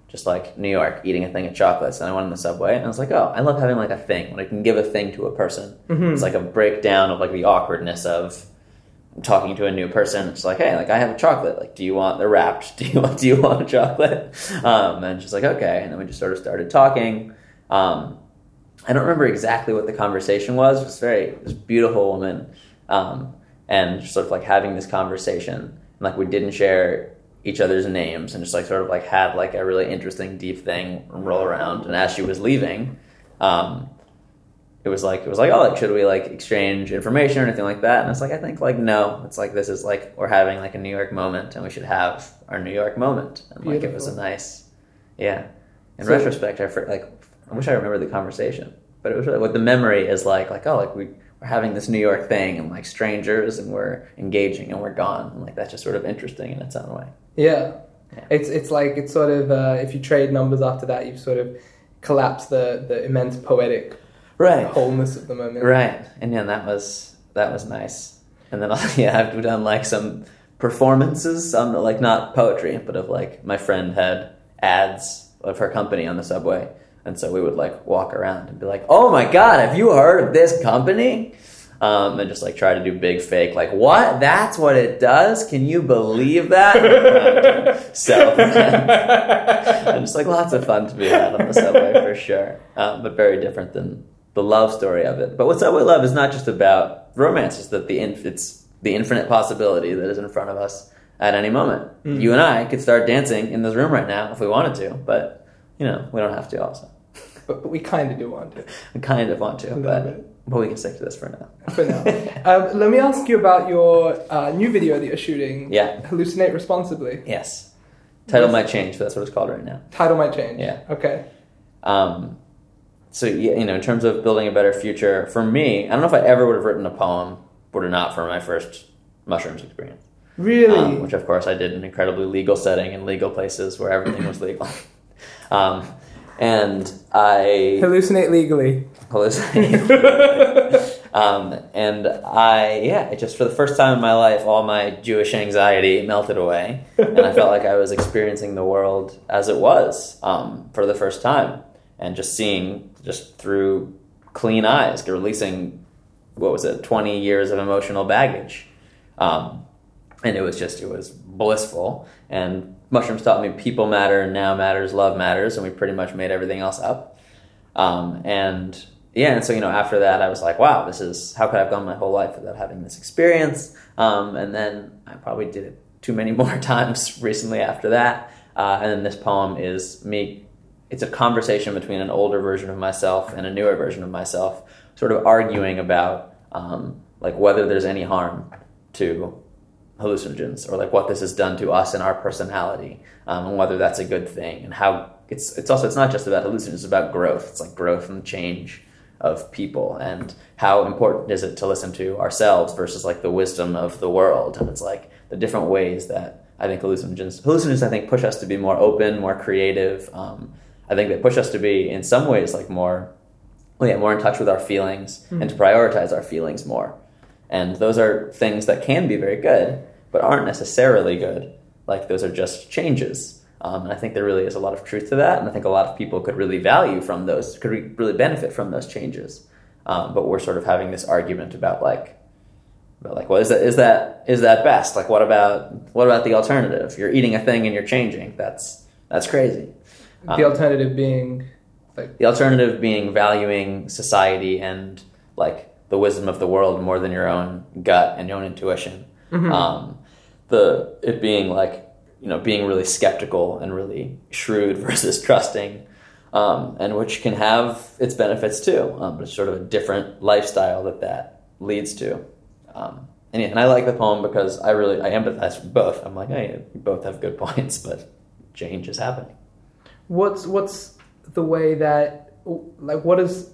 just like New York, eating a thing of chocolates, and I went on the subway, and I was like, oh, I love having like a thing when I can give a thing to a person. Mhm. It's like a breakdown of like the awkwardness of talking to a new person. It's like, hey, like I have a chocolate. Like, do you want the wrapped? Do you want do you want a chocolate? Um, and she's like, okay. And then we just sort of started talking. Um, I don't remember exactly what the conversation was. It was very this beautiful woman, um, and sort of like having this conversation. And, like we didn't share each other's names, and just like sort of like had like a really interesting deep thing roll around. And as she was leaving, um, it was like it was like oh like should we like exchange information or anything like that? And it's like i think like no. It's like this is like we're having like a new york moment and we should have our new york moment. And like it was a nice yeah. In So- retrospect i for, like i wish i remember the conversation but it was really what the memory is like like oh like we we're having this new york thing and like strangers and we're engaging and we're gone. And like that's just sort of interesting in its own way Yeah. Yeah. It's it's like it's sort of uh, if you trade numbers after that, you've sort of collapsed the the immense poetic right wholeness of the moment. Right, and yeah, that was that was nice. and then yeah, I've done like some performances, some like not poetry, but of like my friend had ads of her company on the subway, and so we would like walk around and be like, "Oh my god, have you heard of this company?" Um, and just like try to do big fake, like what? That's what it does. Can you believe that? so, and just like lots of fun to be had on the subway for sure, um, but very different than the love story of it. But what Subway Love is not just about romance; it's that the inf- it's the infinite possibility that is in front of us at any moment. Mm. You and I could start dancing in this room right now if we wanted to, but you know we don't have to. Also, But, but we kind of do want to. I kind of want to, but bit. But we can stick to this for now. For now. um, let me ask you about your uh, new video that you're shooting. Yeah. Hallucinate Responsibly. Yes. Title might change, but that's what it's called right now. Title might change. Yeah. Okay. Um, so you know, in terms of building a better future, for me, I don't know if I ever would have written a poem were it not for my first mushrooms experience. Really? um, which of course I did in an incredibly legal setting in legal places where everything was legal. um, and I Hallucinate legally. um, and I, yeah, just for the first time in my life, all my Jewish anxiety melted away, and I felt like I was experiencing the world as it was um, for the first time, and just seeing just through clean eyes, releasing what was it, twenty years of emotional baggage. Um, and it was just it was blissful and mushrooms taught me people matter now matters love matters and we pretty much made everything else up um, and yeah and so you know after that i was like wow this is how could i have gone my whole life without having this experience? Um, and then i probably did it too many more times recently after that. Uh, and then this poem is me it's a conversation between an older version of myself and a newer version of myself sort of arguing about um, like whether there's any harm to hallucinogens or like what this has done to us and our personality um, and whether that's a good thing. And how it's it's also it's not just about hallucinogens it's about growth. It's like growth and change of people and how important is it to listen to ourselves versus like the wisdom of the world and it's like the different ways that I think hallucinogens hallucinogens I think push us to be more open more creative um, I think they push us to be in some ways like more well, yeah, more in touch with our feelings and to prioritize our feelings more. And those are things that can be very good, but aren't necessarily good. Like those are just changes. Um, and I think there really is a lot of truth to that. And I think a lot of people could really value from those, could re- really benefit from those changes. Um, but we're sort of having this argument about like, about like, well, is that is that is that best? Like, what about what about the alternative? You're eating a thing and you're changing. That's that's crazy. the alternative being like The alternative being valuing society and like the wisdom of the world more than your own gut and your own intuition. Um, the it being like you know being really skeptical and really shrewd versus trusting, um, and which can have its benefits too. Um, but it's sort of a different lifestyle that that leads to. Um, and, yeah, and I like the poem because I really I empathize with both. I'm like, hey, you both have good points, but change is happening. what's what's the way that like what does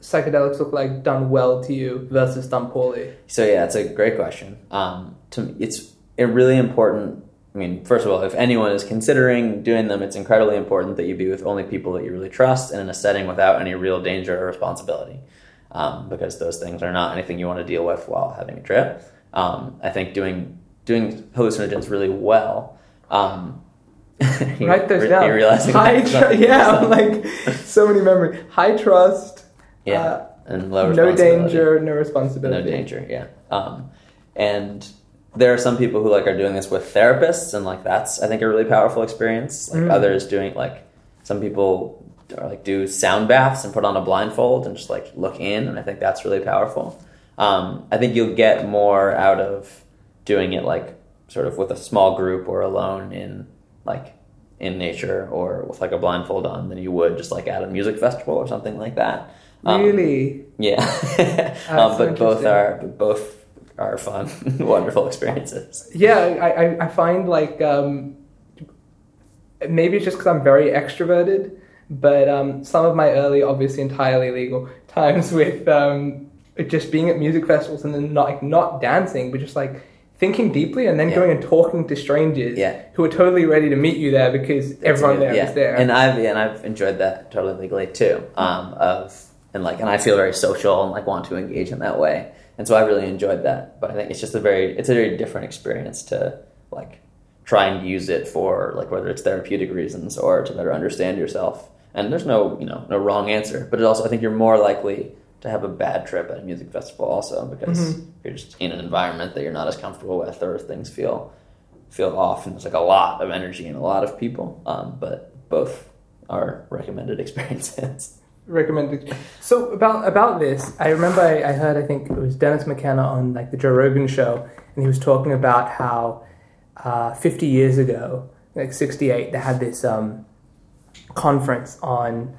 psychedelics look like done well to you versus done poorly? So yeah, it's a great question. Um, to me, it's it really important. I mean, first of all, if anyone is considering doing them, it's incredibly important that you be with only people that you really trust and in a setting without any real danger or responsibility, um, because those things are not anything you want to deal with while having a trip. Um, I think doing doing hallucinogens really well. Um, Write those you're down. realizing High tr- yeah, like so many memories. High trust. yeah, uh, and low no danger, no responsibility. no danger yeah um, and there are some people who like are doing this with therapists and like that's i think a really powerful experience. Like Mm. others doing like some people are like do sound baths and put on a blindfold and just like look in and i think that's really powerful. Um, i think you'll get more out of doing it like sort of with a small group or alone in like in nature or with like a blindfold on than you would just like at a music festival or something like that. Um, Really? yeah, um, but both are but both are fun, wonderful experiences. Yeah, I, I, find like um, maybe it's just because I'm very extroverted, but um, some of my early, obviously entirely legal times with um, just being at music festivals and then not like not dancing, but just like thinking deeply and then Yeah. going and talking to strangers Yeah. who are totally ready to meet you there because everyone there is yeah. there. and I've and I've enjoyed that totally legally too. Um, of and like and I feel very social and like want to engage in that way. And so I really enjoyed that. But I think it's just a very it's a very different experience to like try and use it for like whether it's therapeutic reasons or to better understand yourself. And there's no you know no wrong answer, but it also I think you're more likely to have a bad trip at a music festival also because Mhm. you're just in an environment that you're not as comfortable with or things feel feel off and there's like a lot of energy and a lot of people. Um, but both are recommended experiences. Recommended. So about about this, I remember I, I heard I think it was Dennis McKenna on like the Joe Rogan show, and he was talking about how uh, 50 years ago, like 68, they had this um, conference on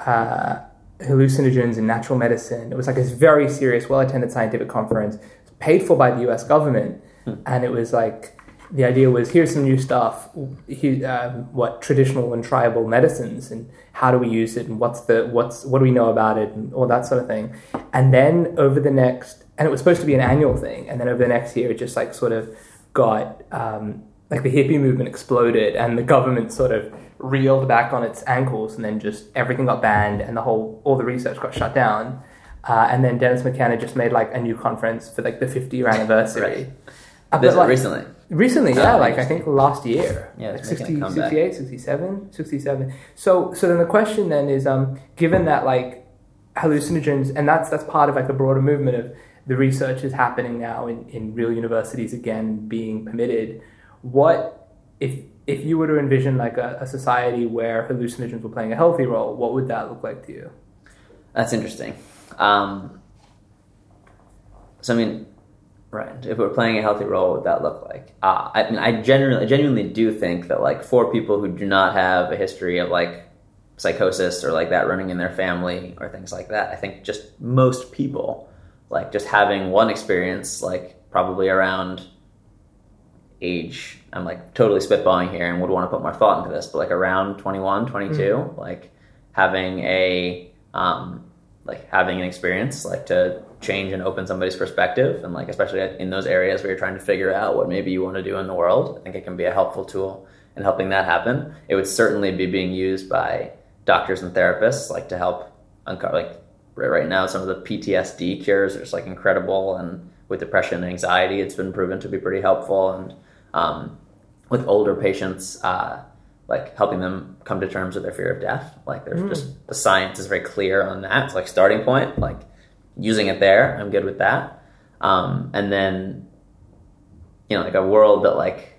uh, hallucinogens and natural medicine. It was like this very serious, well attended scientific conference, paid for by the U.S. government, and it was like the idea was here's some new stuff here, um, what traditional and tribal medicines and how do we use it and what's the what's what do we know about it and all that sort of thing and then over the next and it was supposed to be an annual thing and then over the next year it just like sort of got um, like the hippie movement exploded and the government sort of reeled back on its ankles and then just everything got banned and the whole all the research got shut down uh, and then Dennis McKenna just made like a new conference for like the 50 year anniversary. Right. Uh, This like, recently. Recently, Oh, yeah, like I think last year. Yeah, like 60, 68, 67, 67. So so then the question then is um given that like hallucinogens and that's that's part of like a broader movement of the research is happening now in, in real universities again being permitted, what if if you were to envision like a, a society where hallucinogens were playing a healthy role, what would that look like to you? That's interesting. Um, so I mean, right? If we're playing a healthy role, what would that look like? Uh, I mean, I genuinely, I genuinely do think that like for people who do not have a history of like psychosis or like that running in their family or things like that, I think just most people like just having one experience, like probably around age i'm like totally spitballing here and would want to put more thought into this but like around 21 22 like having a um like having an experience like to change and open somebody's perspective. And like especially in those areas where you're trying to figure out what maybe you want to do in the world i think it can be a helpful tool in helping that happen. It would certainly be being used by doctors and therapists like to help uncover like right, right now some of the ptsd cures are just like incredible. And with depression and anxiety it's been proven to be pretty helpful. And um, with older patients uh, like helping them come to terms with their fear of death like there's just the science is very clear on that. It's like starting point. Like using it there i'm good with that. Um, and then you know like a world that like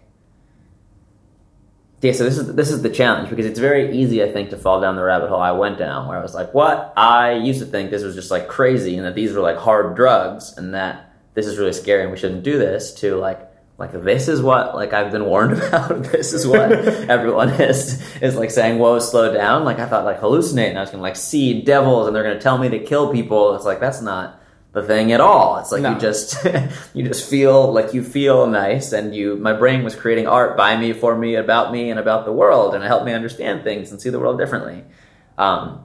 yeah so this is this is the challenge because it's very easy i think to fall down the rabbit hole i went down where i was like what? I used to think this was just like crazy and that these were like hard drugs and that this is really scary and we shouldn't do this to like like this is what like I've been warned about. this is what everyone is is like saying, "Whoa, slow down!" Like I thought, like hallucinate, and I was gonna like see devils, and they're gonna tell me to kill people. It's like that's not the thing at all. It's like No. you just you just feel like you feel nice, and you my brain was creating art by me, for me, about me, and about the world, and it helped me understand things and see the world differently. Um,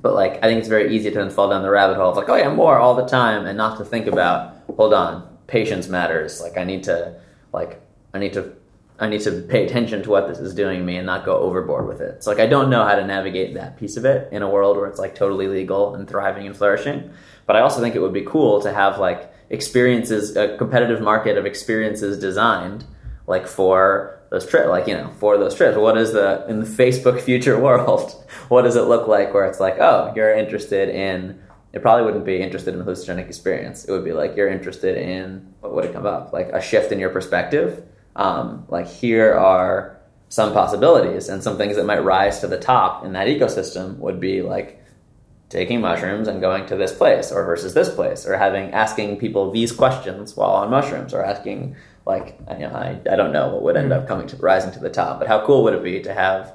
but like I think it's very easy to then fall down the rabbit hole of like, oh yeah, more all the time, and not to think about, hold on, patience matters. Like I need to, like I need to, I need to pay attention to what this is doing me and not go overboard with it. It's like I don't know how to navigate that piece of it in a world where it's like totally legal and thriving and flourishing. But I also think it would be cool to have like experiences, a competitive market of experiences designed like for those trips, like you know, for those trips. What is the in the Facebook future world? What does it look like where it's like, oh, you're interested in? It probably wouldn't be interested in the hallucinogenic experience. It would be like you're interested in what would it come up like a shift in your perspective. Um, like here are some possibilities and some things that might rise to the top in that ecosystem would be like taking mushrooms and going to this place or versus this place or having asking people these questions while on mushrooms or asking like you know I, I don't know what would end up coming to rising to the top but how cool would it be to have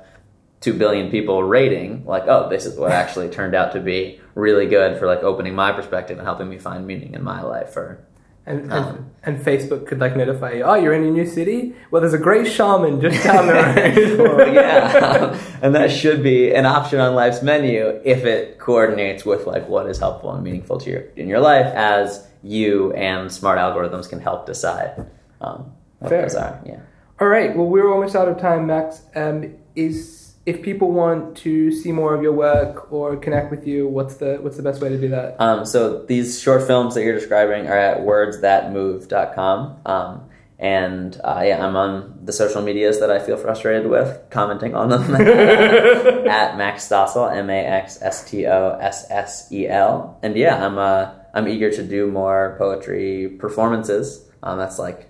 2 billion people rating like oh this is what actually turned out to be really good for like opening my perspective and helping me find meaning in my life or And, and, Um. and Facebook could like notify you, oh, you're in a new city? Well, there's a great shaman just down the road. Well, yeah, and that should be an option on life's menu if it coordinates with like what is helpful and meaningful to your in your life as you and smart algorithms can help decide um, what Fair. those are. Yeah. All right. Well, we're almost out of time, Max. Um, is if people want to see more of your work or connect with you, what's the what's the best way to do that? Um, so these short films that you're describing are at wordsthatmove.com. Um, and uh, yeah, I'm on the social medias that I feel frustrated with, commenting on them at Max Stossel, M A X S T O S S E L. And yeah, I'm uh, I'm eager to do more poetry performances. Um, that's like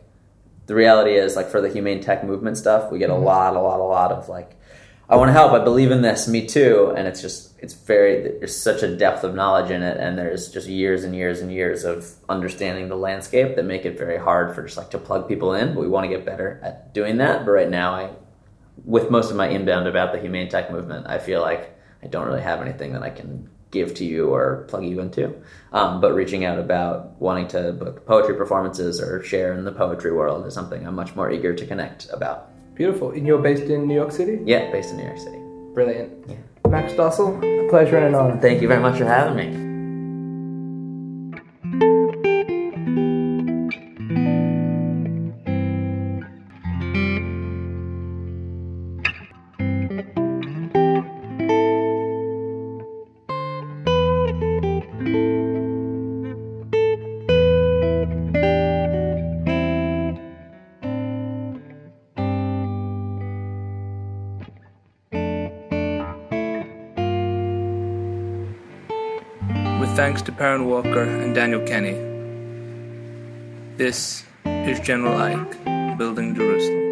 the reality is like for the humane tech movement stuff, we get a lot, a lot, a lot of like I want to help. I believe in this. Me too. And it's just, it's very, there's such a depth of knowledge in it. And there's just years and years and years of understanding the landscape that make it very hard for just like to plug people in. But we want to get better at doing that. But right now, I, with most of my inbound about the humane tech movement, I feel like I don't really have anything that I can give to you or plug you into. Um, but reaching out about wanting to book poetry performances or share in the poetry world is something I'm much more eager to connect about. Beautiful. And you're based in New York City? Yeah, based in New York City. Brilliant. Yeah. Max Stossel, a pleasure and an honor. Thank you very much for having me. Perrin Walker and Daniel Kenny. This is General Ike, Building Jerusalem.